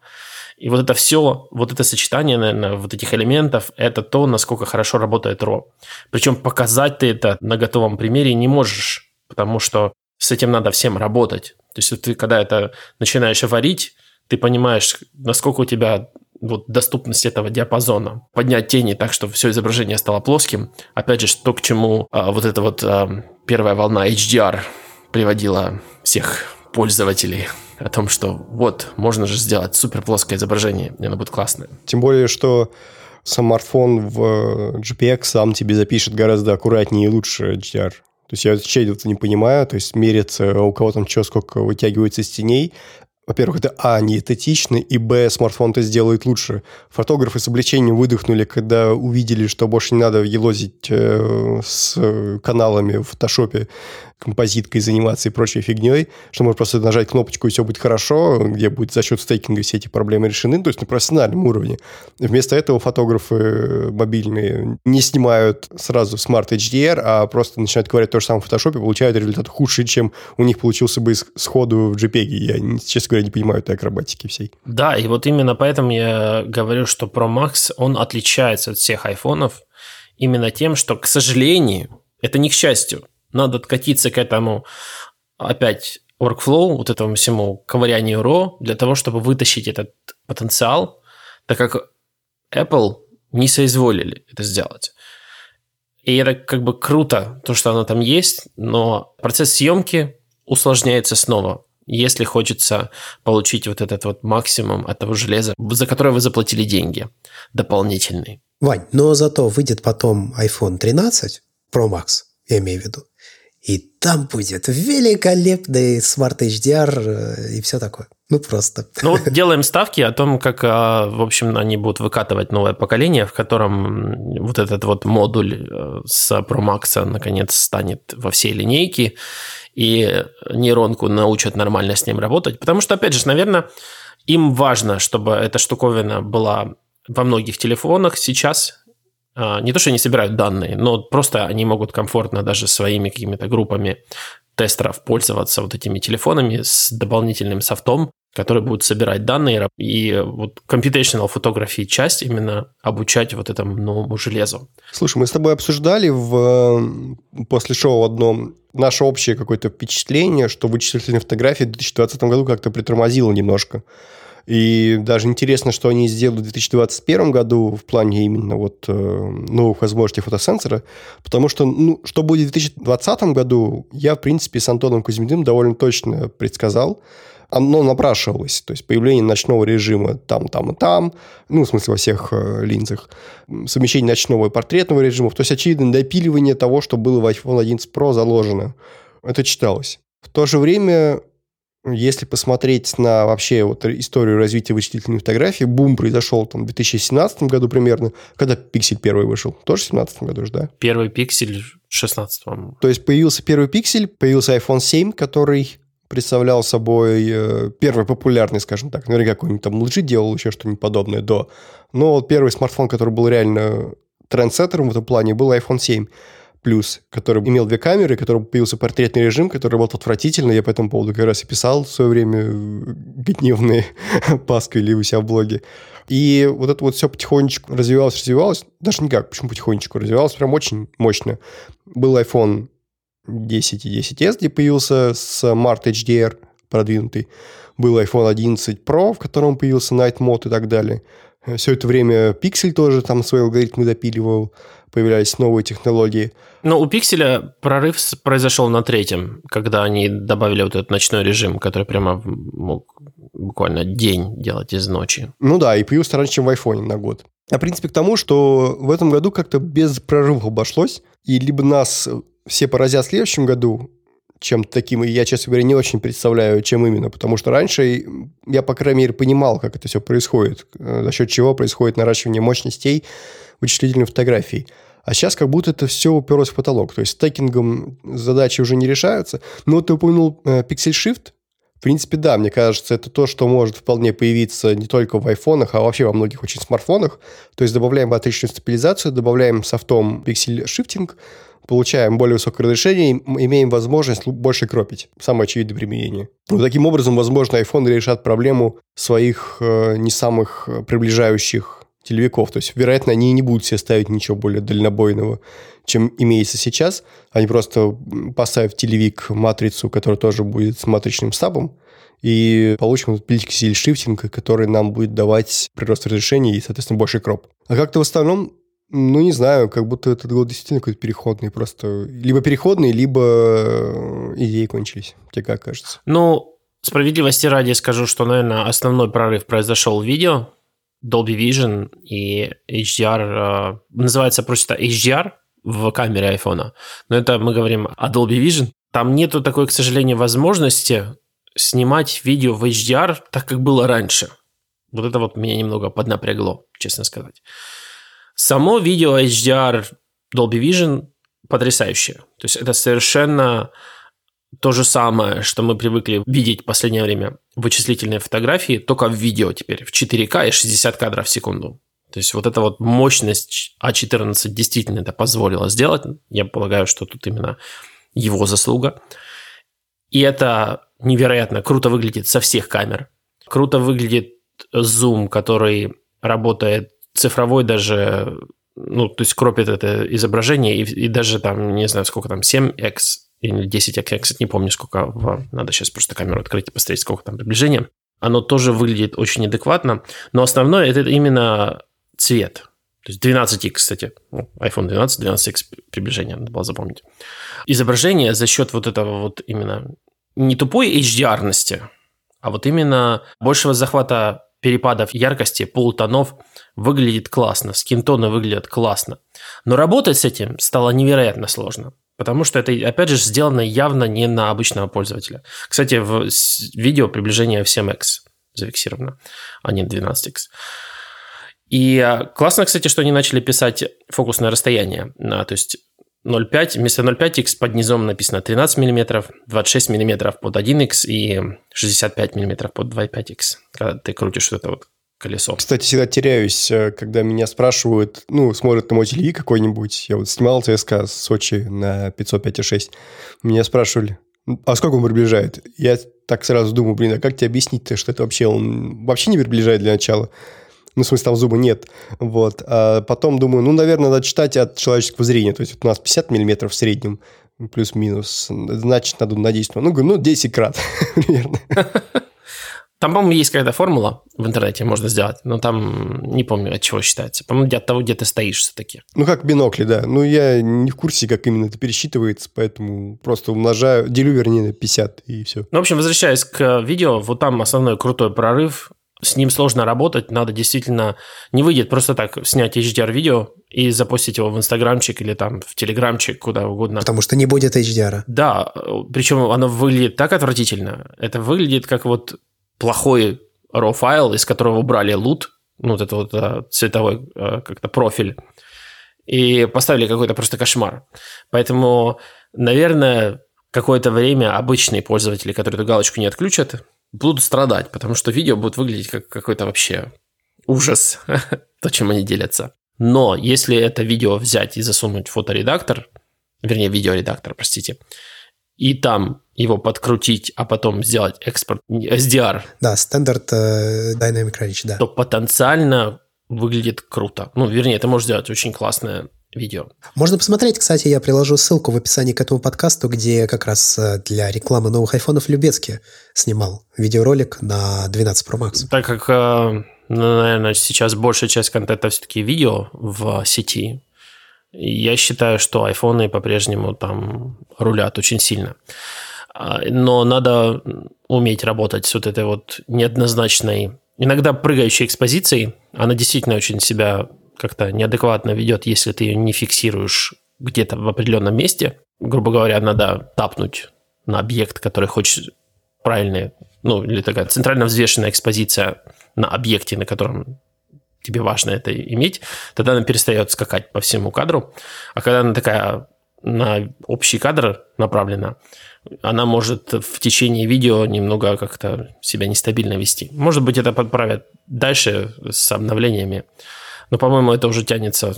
и вот это все, вот это сочетание, наверное, вот этих элементов, это то, насколько хорошо работает RAW. Причем показать ты это на готовом примере не можешь, потому что с этим надо всем работать. То есть ты, когда это начинаешь варить, ты понимаешь, насколько у тебя вот доступность этого диапазона. Поднять тени так, чтобы все изображение стало плоским. Опять же, то, к чему а, вот эта вот а, первая волна HDR приводила всех пользователей о том, что вот, можно же сделать супер плоское изображение, и оно будет классное. Тем более, что смартфон в э, GPX сам тебе запишет гораздо аккуратнее и лучше HDR. То есть я вообще это не понимаю, то есть мерится у кого там что, сколько вытягивается из теней, во-первых, это А, не эстетично, и Б, смартфон это сделает лучше. Фотографы с облегчением выдохнули, когда увидели, что больше не надо елозить э, с каналами в фотошопе, композиткой заниматься и прочей фигней, что можно просто нажать кнопочку, и все будет хорошо, где будет за счет стейкинга все эти проблемы решены, то есть на профессиональном уровне. Вместо этого фотографы мобильные не снимают сразу Smart HDR, а просто начинают говорить то же самое в фотошопе, получают результат худший, чем у них получился бы сходу в JPEG. Я, честно говоря, не понимаю этой акробатики всей. Да, и вот именно поэтому я говорю, что Pro Max, он отличается от всех айфонов именно тем, что, к сожалению, это не к счастью, надо откатиться к этому опять workflow, вот этому всему ковырянию RAW, для того, чтобы вытащить этот потенциал, так как Apple не соизволили это сделать. И это как бы круто, то, что оно там есть, но процесс съемки усложняется снова, если хочется получить вот этот вот максимум от того железа, за которое вы заплатили деньги дополнительные. Вань, но зато выйдет потом iPhone 13 Pro Max, я имею в виду, и там будет великолепный Smart HDR э, и все такое. Ну, просто. Ну, вот делаем ставки о том, как, а, в общем, они будут выкатывать новое поколение, в котором вот этот вот модуль э, с Pro Max наконец станет во всей линейке, и нейронку научат нормально с ним работать. Потому что, опять же, наверное, им важно, чтобы эта штуковина была во многих телефонах сейчас, а, не то, что они собирают данные, но просто они могут комфортно даже своими какими-то группами тестеров пользоваться вот этими телефонами с дополнительным софтом, который будет собирать данные. И вот computational photography часть именно обучать вот этому новому железу. Слушай, мы с тобой обсуждали в, после шоу одно наше общее какое-то впечатление, что вычислительная фотография в 2020 году как-то притормозила немножко. И даже интересно, что они сделали в 2021 году в плане именно вот э, новых возможностей фотосенсора, потому что, ну, что будет в 2020 году, я, в принципе, с Антоном Кузьминым довольно точно предсказал. Оно напрашивалось, то есть появление ночного режима там, там и там, ну, в смысле, во всех э, линзах, совмещение ночного и портретного режимов, то есть, очевидно, допиливание того, что было в iPhone 11 Pro заложено. Это читалось. В то же время если посмотреть на вообще вот историю развития вычислительной фотографии, бум произошел там в 2017 году примерно, когда пиксель первый вышел. Тоже в 2017 году же, да? Первый пиксель в 16 по-моему. То есть появился первый пиксель, появился iPhone 7, который представлял собой э, первый популярный, скажем так, наверняка какой-нибудь там LG делал еще что-нибудь подобное до. Но вот первый смартфон, который был реально трендсеттером в этом плане, был iPhone 7 плюс, который имел две камеры, который появился портретный режим, который работал отвратительно. Я по этому поводу как раз и писал в свое время э, гневные пасквили у себя в блоге. И вот это вот все потихонечку развивалось, развивалось. Даже никак, почему потихонечку развивалось, прям очень мощно. Был iPhone 10 и 10s, где появился Smart HDR продвинутый. Был iPhone 11 Pro, в котором появился Night Mode и так далее. Все это время Pixel тоже там свои алгоритмы допиливал появлялись новые технологии. Но у Пикселя прорыв произошел на третьем, когда они добавили вот этот ночной режим, который прямо мог буквально день делать из ночи. Ну да, и появился раньше, чем в айфоне на год. А в принципе к тому, что в этом году как-то без прорывов обошлось, и либо нас все поразят в следующем году, чем-то таким, и я, честно говоря, не очень представляю, чем именно, потому что раньше я, по крайней мере, понимал, как это все происходит, э, за счет чего происходит наращивание мощностей вычислительной фотографии. А сейчас как будто это все уперлось в потолок. То есть стекингом задачи уже не решаются. Но ты упомянул э, Pixel Shift, В принципе, да, мне кажется, это то, что может вполне появиться не только в айфонах, а вообще во многих очень смартфонах. То есть добавляем матричную стабилизацию, добавляем софтом пиксель шифтинг, получаем более высокое разрешение, имеем возможность больше кропить. Самое очевидное применение. Вот таким образом, возможно, iPhone решат проблему своих э, не самых э, приближающих телевиков. То есть, вероятно, они не будут себе ставить ничего более дальнобойного, чем имеется сейчас. Они просто поставят телевик матрицу, которая тоже будет с матричным стабом, и получим пиксель шифтинг, который нам будет давать прирост разрешения и, соответственно, больше кроп. А как-то в остальном, ну, не знаю, как будто этот год действительно какой-то переходный просто. Либо переходный, либо э, идеи кончились. Тебе как кажется? Ну, справедливости ради скажу, что, наверное, основной прорыв произошел в видео, Dolby Vision и HDR, э, называется просто HDR в камере iPhone, но это мы говорим о Dolby Vision. Там нету такой, к сожалению, возможности снимать видео в HDR так, как было раньше. Вот это вот меня немного поднапрягло, честно сказать. Само видео HDR Dolby Vision потрясающее. То есть это совершенно то же самое, что мы привыкли видеть в последнее время вычислительные фотографии, только в видео теперь, в 4К и 60 кадров в секунду. То есть вот эта вот мощность А14 действительно это позволила сделать. Я полагаю, что тут именно его заслуга. И это невероятно круто выглядит со всех камер. Круто выглядит зум, который работает цифровой даже, ну, то есть кропит это изображение, и, и даже там, не знаю, сколько там, 7x или 10 я, кстати, не помню, сколько, надо сейчас просто камеру открыть и посмотреть, сколько там приближения. Оно тоже выглядит очень адекватно, но основное это именно цвет. То есть 12x, кстати, ну, iPhone 12, 12x приближение, надо было запомнить. Изображение за счет вот этого вот именно не тупой HDR-ности, а вот именно большего захвата перепадов яркости, полутонов выглядит классно, скинтоны выглядят классно. Но работать с этим стало невероятно сложно. Потому что это, опять же, сделано явно не на обычного пользователя. Кстати, в видео приближение в 7x зафиксировано, а не 12x. И а, классно, кстати, что они начали писать фокусное расстояние. То есть 0,5, вместо 0,5x под низом написано 13 мм, 26 мм под 1x и 65 мм под 2,5x, когда ты крутишь вот это вот колесо. Кстати, всегда теряюсь, э, когда меня спрашивают, ну, смотрят на мой телевизор какой-нибудь. Я вот снимал ЦСКА Сочи на 505,6. Меня спрашивали, а сколько он приближает? Я так сразу думаю, блин, а как тебе объяснить-то, что это вообще он вообще не приближает для начала? Ну, в смысле, там зуба нет. Вот. А потом думаю, ну, наверное, надо читать от человеческого зрения. То есть вот у нас 50 миллиметров в среднем, плюс-минус. Значит, надо на 10. Ну, говорю, ну, 10 крат примерно. Там, по-моему, есть какая-то формула в интернете, можно сделать, но там не помню, от чего считается. По-моему, от того, где ты стоишь все-таки. Ну, как бинокли, да. Ну, я не в курсе, как именно это пересчитывается, поэтому просто умножаю, делю, вернее, на 50, и все. Ну, в общем, возвращаясь к видео, вот там основной крутой прорыв. С ним сложно работать, надо действительно... Не выйдет просто так снять HDR-видео и запустить его в Инстаграмчик или там в Телеграмчик, куда угодно. Потому что не будет HDR. Да, причем оно выглядит так отвратительно. Это выглядит как вот плохой RAW файл, из которого убрали лут, ну, вот это вот а, цветовой а, как-то профиль, и поставили какой-то просто кошмар. Поэтому, наверное, какое-то время обычные пользователи, которые эту галочку не отключат, будут страдать, потому что видео будет выглядеть как какой-то вообще ужас, то, чем они делятся. Но если это видео взять и засунуть в фоторедактор, вернее, видеоредактор, простите, и там его подкрутить, а потом сделать экспорт SDR. Да, стандарт uh, Dynamic Range, да. То потенциально выглядит круто. Ну, вернее, ты можешь сделать очень классное видео. Можно посмотреть, кстати, я приложу ссылку в описании к этому подкасту, где как раз э, для рекламы новых айфонов Любецкий снимал видеоролик на 12 Pro Max. Так как, э, ну, наверное, сейчас большая часть контента все-таки видео в сети, я считаю, что айфоны по-прежнему там рулят очень сильно. А, но надо уметь работать с вот этой вот неоднозначной, иногда прыгающей экспозицией. Она действительно очень себя как-то неадекватно ведет, если ты ее не фиксируешь где-то в определенном месте. Грубо говоря, надо тапнуть на объект, который хочет правильный, ну, или такая центрально взвешенная экспозиция на объекте, на котором тебе важно это иметь, тогда она перестает скакать по всему кадру. А когда она такая на общий кадр направлена, она может в течение видео немного как-то себя нестабильно вести. Может быть, это подправят дальше с обновлениями. Но, по-моему, это уже тянется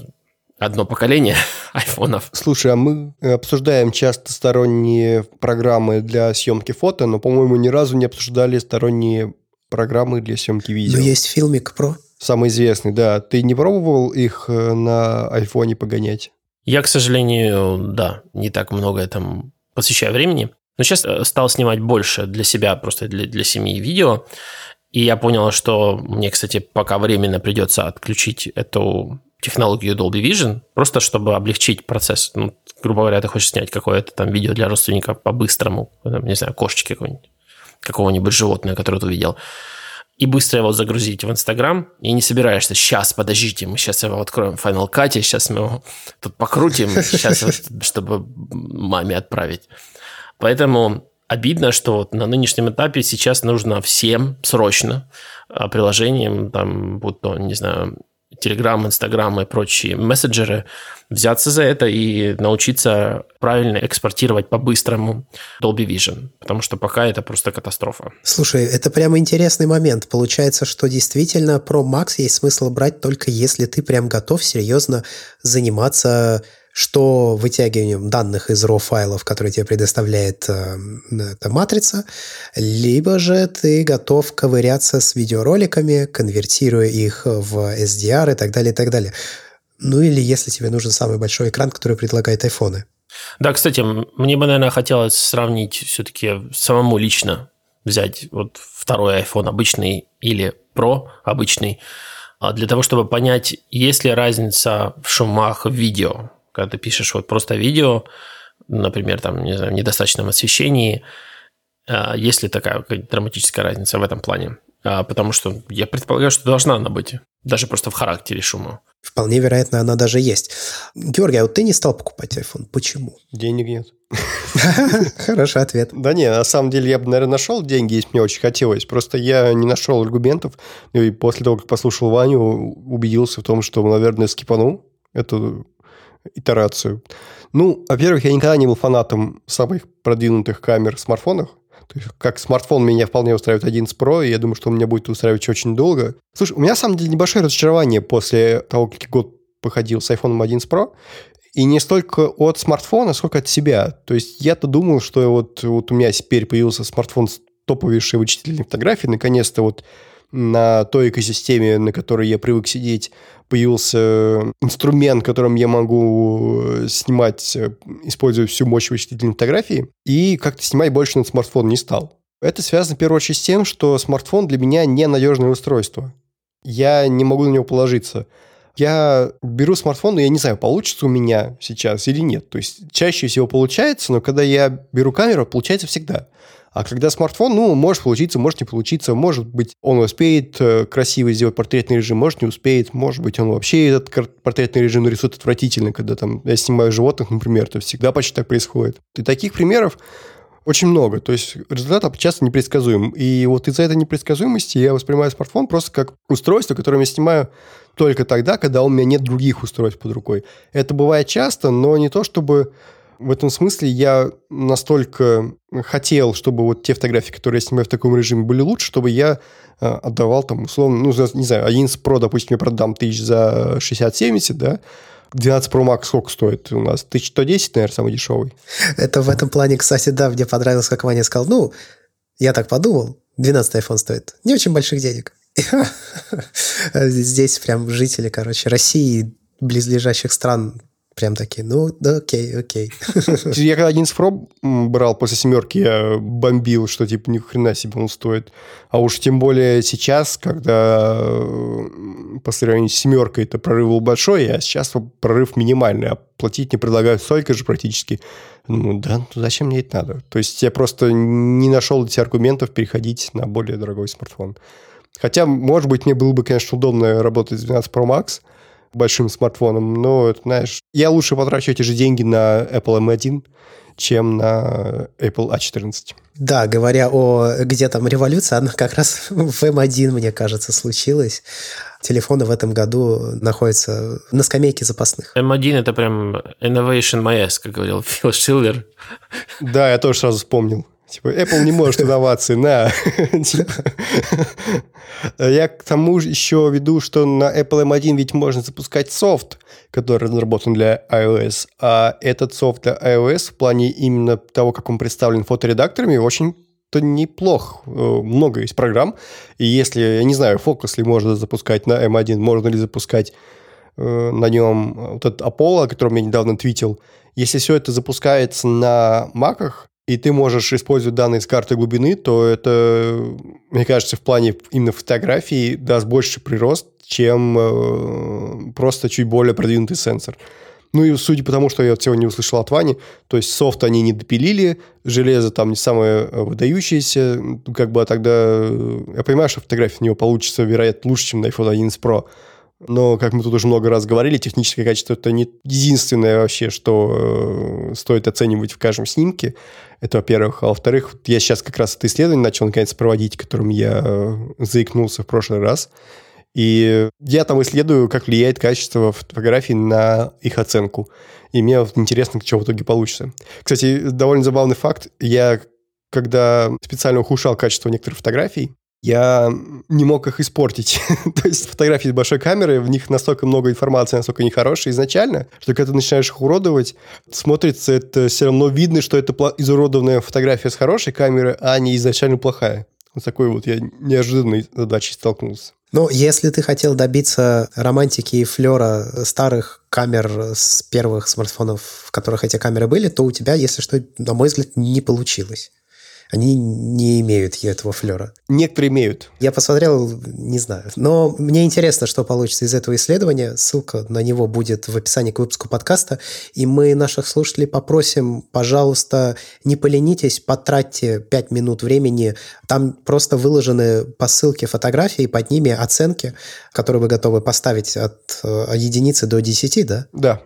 одно поколение айфонов. Слушай, а мы обсуждаем часто сторонние программы для съемки фото, но, по-моему, ни разу не обсуждали сторонние программы для съемки видео. Но есть фильмик Pro. Самый известный, да. Ты не пробовал их э, на айфоне погонять? Я, к сожалению, да, не так много там посвящаю времени. Но сейчас э, стал снимать больше для себя, просто для, для семьи видео. И я понял, что мне, кстати, пока временно придется отключить эту технологию Dolby Vision, просто чтобы облегчить процесс. Ну, грубо говоря, ты хочешь снять какое-то там видео для родственников по-быстрому, не знаю, кошечки какой-нибудь, какого-нибудь животного, которое ты увидел, и быстро его загрузить в Инстаграм, и не собираешься, сейчас, подождите, мы сейчас его откроем в Final Cut, сейчас мы его тут покрутим, сейчас, чтобы маме отправить. Поэтому обидно, что вот на нынешнем этапе сейчас нужно всем срочно а, приложениям, там, будь то, не знаю, Telegram, Instagram и прочие мессенджеры, взяться за это и научиться правильно экспортировать по-быстрому Dolby Vision, потому что пока это просто катастрофа. Слушай, это прямо интересный момент. Получается, что действительно Pro Max есть смысл брать только если ты прям готов серьезно заниматься что вытягиванием данных из RAW файлов, которые тебе предоставляет э, эта матрица, либо же ты готов ковыряться с видеороликами, конвертируя их в SDR и так далее, и так далее. Ну или если тебе нужен самый большой экран, который предлагает айфоны. Да, кстати, мне бы, наверное, хотелось сравнить все-таки самому лично взять вот второй iPhone обычный или Pro обычный, а для того, чтобы понять, есть ли разница в шумах видео когда ты пишешь вот просто видео, например, там, не знаю, в недостаточном освещении, а, есть ли такая драматическая разница в этом плане? А, потому что я предполагаю, что должна она быть, даже просто в характере шума. Вполне вероятно, она даже есть. Георгий, а вот ты не стал покупать iPhone. Почему? Денег нет. Хороший ответ. Да не, на самом деле я бы, наверное, нашел деньги, если мне очень хотелось. Просто я не нашел аргументов. И после того, как послушал Ваню, убедился в том, что, наверное, скипанул эту итерацию. Ну, во-первых, я никогда не был фанатом самых продвинутых камер в смартфонах. То есть, как смартфон меня вполне устраивает 11 Pro, и я думаю, что он меня будет устраивать очень долго. Слушай, у меня, на самом деле, небольшое разочарование после того, как год походил с iPhone 11 Pro. И не столько от смартфона, сколько от себя. То есть я-то думал, что вот, вот у меня теперь появился смартфон с топовейшей вычислительной фотографией, наконец-то вот на той экосистеме, на которой я привык сидеть, появился инструмент, которым я могу э, снимать, э, используя всю мощь вычислительной фотографии, и как-то снимать больше на смартфон не стал. Это связано, в первую очередь, с тем, что смартфон для меня ненадежное устройство. Я не могу на него положиться. Я беру смартфон, но я не знаю, получится у меня сейчас или нет. То есть чаще всего получается, но когда я беру камеру, получается всегда. А когда смартфон, ну, может получиться, может не получиться, может быть, он успеет э, красиво сделать портретный режим, может не успеет, может быть, он вообще этот портретный режим нарисует отвратительно, когда там я снимаю животных, например, то всегда почти так происходит. И таких примеров очень много. То есть результат часто непредсказуем. И вот из-за этой непредсказуемости я воспринимаю смартфон просто как устройство, которое я снимаю только тогда, когда у меня нет других устройств под рукой. Это бывает часто, но не то, чтобы в этом смысле я настолько хотел, чтобы вот те фотографии, которые я снимаю в таком режиме, были лучше, чтобы я э, отдавал там условно, ну, не знаю, 11 Pro, допустим, я продам тысяч за 60-70, да, 12 Pro Max сколько стоит у нас? 1110, наверное, самый дешевый. Это в этом плане, кстати, да, мне понравилось, как Ваня сказал, ну, я так подумал, 12 iPhone стоит не очень больших денег. Здесь прям жители, короче, России, близлежащих стран прям такие, ну, да, окей, окей. Я когда 11 Pro брал после семерки, я бомбил, что типа ни хрена себе он стоит. А уж тем более сейчас, когда по сравнению с семеркой это прорыв был большой, а сейчас прорыв минимальный, а платить не предлагают столько же практически. Ну да, ну зачем мне это надо? То есть я просто не нашел эти аргументов переходить на более дорогой смартфон. Хотя, может быть, мне было бы, конечно, удобно работать с 12 Pro Max – большим смартфоном, но, знаешь, я лучше потрачу эти же деньги на Apple M1, чем на Apple A14. Да, говоря о где там революция, она как раз в М1, мне кажется, случилась. Телефоны в этом году находятся на скамейке запасных. М1 это прям innovation my как говорил Фил Шиллер. Да, я тоже сразу вспомнил. Типа, Apple не может инновации, на. Я к тому же еще веду, что на Apple M1 ведь можно запускать софт, который разработан для iOS, а этот софт для iOS в плане именно того, как он представлен фоторедакторами, очень то неплох. Э, много есть программ. И если, я не знаю, фокус ли можно запускать на M1, можно ли запускать э, на нем вот этот Apollo, о котором я недавно твитил, если все это запускается на маках, и ты можешь использовать данные с карты глубины, то это, мне кажется, в плане именно фотографии даст больше прирост, чем э, просто чуть более продвинутый сенсор. Ну и судя по тому, что я сегодня услышал от Вани, то есть софт они не допилили, железо там не самое э, выдающееся, как бы а тогда... Э, я понимаю, что фотография у него получится, вероятно, лучше, чем на iPhone 11 Pro, но, как мы тут уже много раз говорили, техническое качество это не единственное вообще, что э, стоит оценивать в каждом снимке. Это, во-первых. А во-вторых, я сейчас как раз это исследование начал наконец проводить, которым я э, заикнулся в прошлый раз. И я там исследую, как влияет качество фотографий на их оценку. И мне вот интересно, что в итоге получится. Кстати, довольно забавный факт. Я, когда специально ухудшал качество некоторых фотографий, я не мог их испортить. То есть фотографии с большой камеры, в них настолько много информации, настолько нехорошие изначально, что когда ты начинаешь их уродовать, смотрится это все равно видно, что это изуродованная фотография с хорошей камеры, а не изначально плохая. Вот такой вот я неожиданной задачей столкнулся. Ну, если ты хотел добиться романтики и флера старых камер с первых смартфонов, в которых эти камеры были, то у тебя, если что, на мой взгляд, не получилось они не имеют этого флера. Некоторые имеют. Я посмотрел, не знаю. Но мне интересно, что получится из этого исследования. Ссылка на него будет в описании к выпуску подкаста. И мы наших слушателей попросим, пожалуйста, не поленитесь, потратьте 5 минут времени. Там просто выложены по ссылке фотографии, под ними оценки, которые вы готовы поставить от э, единицы до 10, да? Да.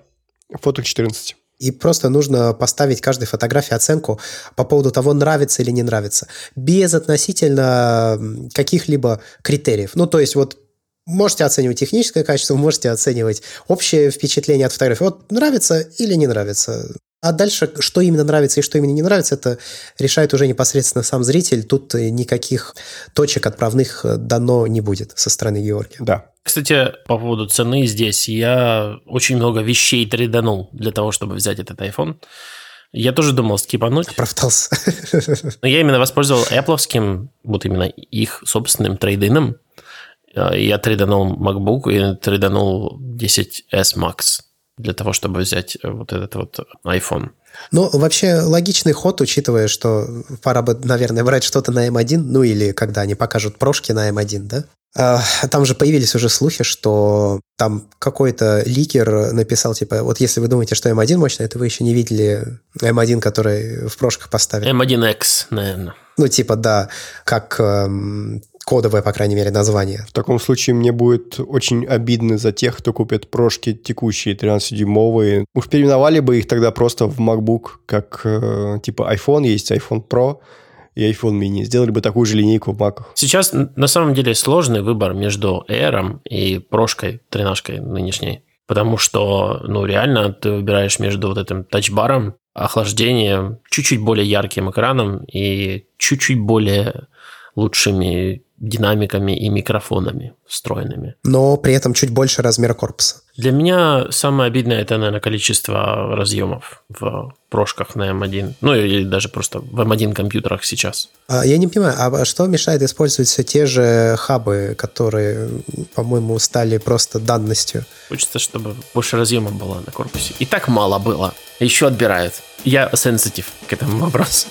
Фото 14 и просто нужно поставить каждой фотографии оценку по поводу того, нравится или не нравится, без относительно каких-либо критериев. Ну, то есть вот Можете оценивать техническое качество, можете оценивать общее впечатление от фотографии. Вот нравится или не нравится. А дальше, что именно нравится и что именно не нравится, это решает уже непосредственно сам зритель. Тут никаких точек отправных э, дано не будет со стороны Георгия. Да. Кстати, по поводу цены здесь, я очень много вещей трейданул для того, чтобы взять этот iPhone. Я тоже думал скипануть. Оправдался. Но я именно воспользовался Apple, вот именно их собственным трейдином. Э, я трейданул MacBook и трейданул 10s Max для того, чтобы взять э, вот этот вот iPhone. Ну, вообще логичный ход, учитывая, что пора бы, наверное, брать что-то на M1, ну или когда они покажут прошки на M1, да? А, там же появились уже слухи, что там какой-то ликер написал, типа, вот если вы думаете, что M1 мощный, это вы еще не видели M1, который в прошках поставили. M1X, наверное. Ну, типа, да, как эм, кодовое, по крайней мере, название. В таком случае мне будет очень обидно за тех, кто купит прошки текущие 13-дюймовые. Уж переименовали бы их тогда просто в MacBook, как э, типа iPhone, есть iPhone Pro и iPhone mini. Сделали бы такую же линейку в Mac. Сейчас на самом деле сложный выбор между Air и прошкой, тренажкой нынешней. Потому что, ну, реально ты выбираешь между вот этим тачбаром, охлаждением, чуть-чуть более ярким экраном и чуть-чуть более лучшими динамиками и микрофонами встроенными. Но при этом чуть больше размера корпуса. Для меня самое обидное это, наверное, количество разъемов в прошках на M1. Ну, или даже просто в M1 компьютерах сейчас. А, я не понимаю, а что мешает использовать все те же хабы, которые, по-моему, стали просто данностью? Хочется, чтобы больше разъемов было на корпусе. И так мало было. Еще отбирают. Я сенситив к этому вопросу.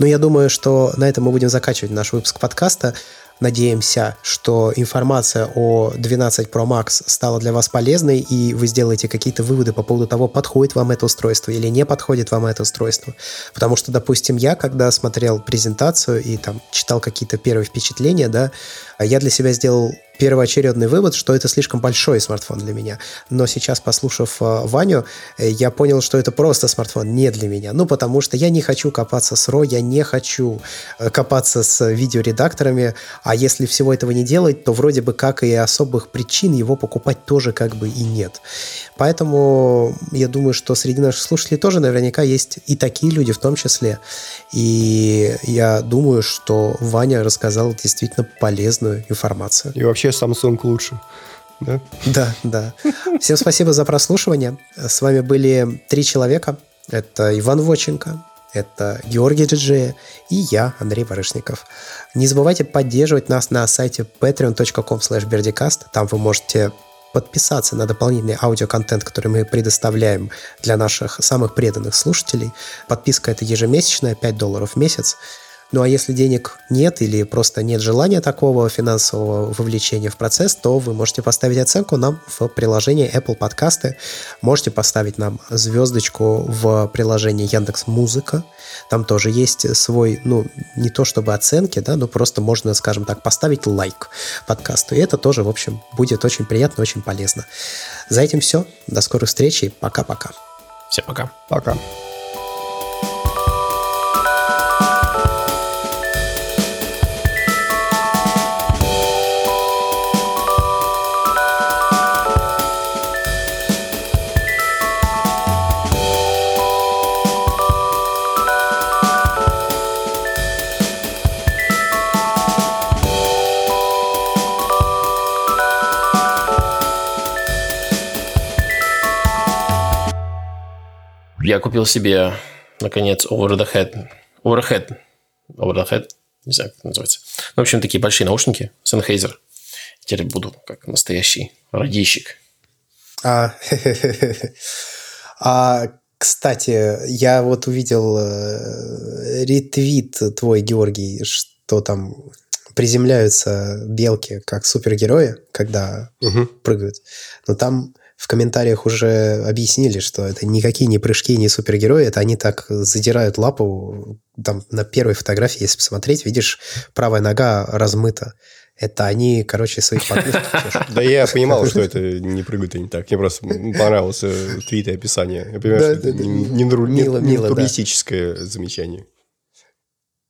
Но я думаю, что на этом мы будем заканчивать наш выпуск подкаста. Надеемся, что информация о 12 Pro Max стала для вас полезной, и вы сделаете какие-то выводы по поводу того, подходит вам это устройство или не подходит вам это устройство. Потому что, допустим, я, когда смотрел презентацию и там читал какие-то первые впечатления, да, я для себя сделал первоочередный вывод, что это слишком большой смартфон для меня. Но сейчас, послушав э, Ваню, э, я понял, что это просто смартфон не для меня. Ну, потому что я не хочу копаться с RAW, я не хочу э, копаться с видеоредакторами, а если всего этого не делать, то вроде бы как и особых причин его покупать тоже как бы и нет. Поэтому я думаю, что среди наших слушателей тоже наверняка есть и такие люди в том числе. И я думаю, что Ваня рассказал действительно полезную информацию. И вообще Samsung лучше. Да? Да, да. Всем спасибо за прослушивание. С вами были три человека. Это Иван Воченко, это Георгий Джиджи и я, Андрей Барышников. Не забывайте поддерживать нас на сайте patreon.com slash Там вы можете подписаться на дополнительный аудиоконтент, который мы предоставляем для наших самых преданных слушателей. Подписка это ежемесячная, 5 долларов в месяц. Ну а если денег нет или просто нет желания такого финансового вовлечения в процесс, то вы можете поставить оценку нам в приложении Apple Подкасты. Можете поставить нам звездочку в приложении Яндекс Музыка. Там тоже есть свой, ну, не то чтобы оценки, да, но просто можно, скажем так, поставить лайк подкасту. И это тоже, в общем, будет очень приятно, очень полезно. За этим все. До скорых встреч и пока-пока. Всем пока. Пока. Я купил себе, наконец, Over the Head. Over the Head. Over the Head. Не знаю, как это называется. Ну, в общем, такие большие наушники Sennheiser. Теперь буду как настоящий радищик. А, а кстати, я вот увидел э, ретвит твой, Георгий, что там приземляются белки как супергерои, когда угу. прыгают. Но там в комментариях уже объяснили, что это никакие не прыжки, не супергерои, это они так задирают лапу. Там на первой фотографии, если посмотреть, видишь, правая нога размыта. Это они, короче, своих Да я понимал, что это не прыгают они так. Мне просто понравился твит и описание. Я понимаю, что это не замечание.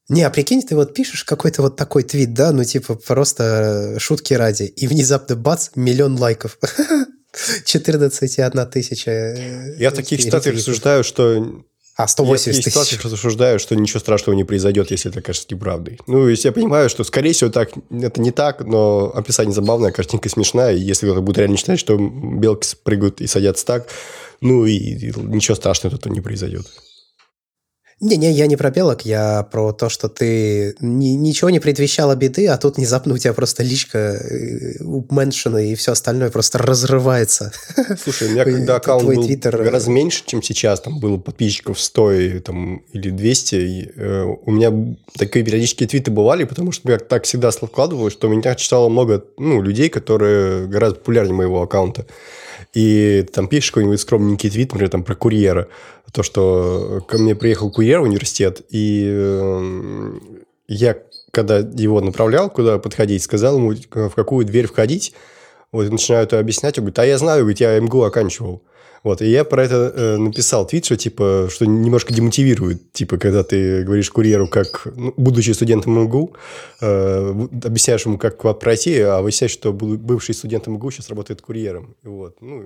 Не, а прикинь, ты вот пишешь какой-то вот такой твит, да, ну типа просто шутки ради, и внезапно бац, миллион лайков. 14,1 тысяча. Э, я в таких ситуациях рассуждаю, что а, 180 тысяч. Я в ситуациях рассуждаю, что ничего страшного не произойдет, если это кажется неправдой. Ну, если я понимаю, что, скорее всего, так, это не так, но описание забавное, картинка смешная, и если кто-то будет реально считать, что белки прыгают и садятся так, ну, и, и ничего страшного тут не произойдет. Не-не, я не про белок, я про то, что ты ни, ничего не предвещало беды, а тут внезапно у тебя просто личка уменшена, и все остальное просто разрывается. Слушай, у меня когда аккаунт был Twitter... гораздо меньше, чем сейчас, там было подписчиков 100 там, или 200, и, э, у меня такие периодические твиты бывали, потому что я так всегда складывалось, что меня читало много ну, людей, которые гораздо популярнее моего аккаунта и там пишешь какой-нибудь скромненький твит, например, там про курьера, то, что ко мне приехал курьер в университет, и э, я, когда его направлял, куда подходить, сказал ему, в какую дверь входить, вот, начинаю это объяснять, он говорит, а я знаю, говорит, я МГУ оканчивал. Вот, и я про это э, написал твит, что, типа, что немножко демотивирует, типа, когда ты говоришь курьеру, как, ну, будучи студентом МГУ, э, объясняешь ему, как куда пройти, а выясняешь, что бывший студент МГУ сейчас работает курьером. Вот, ну,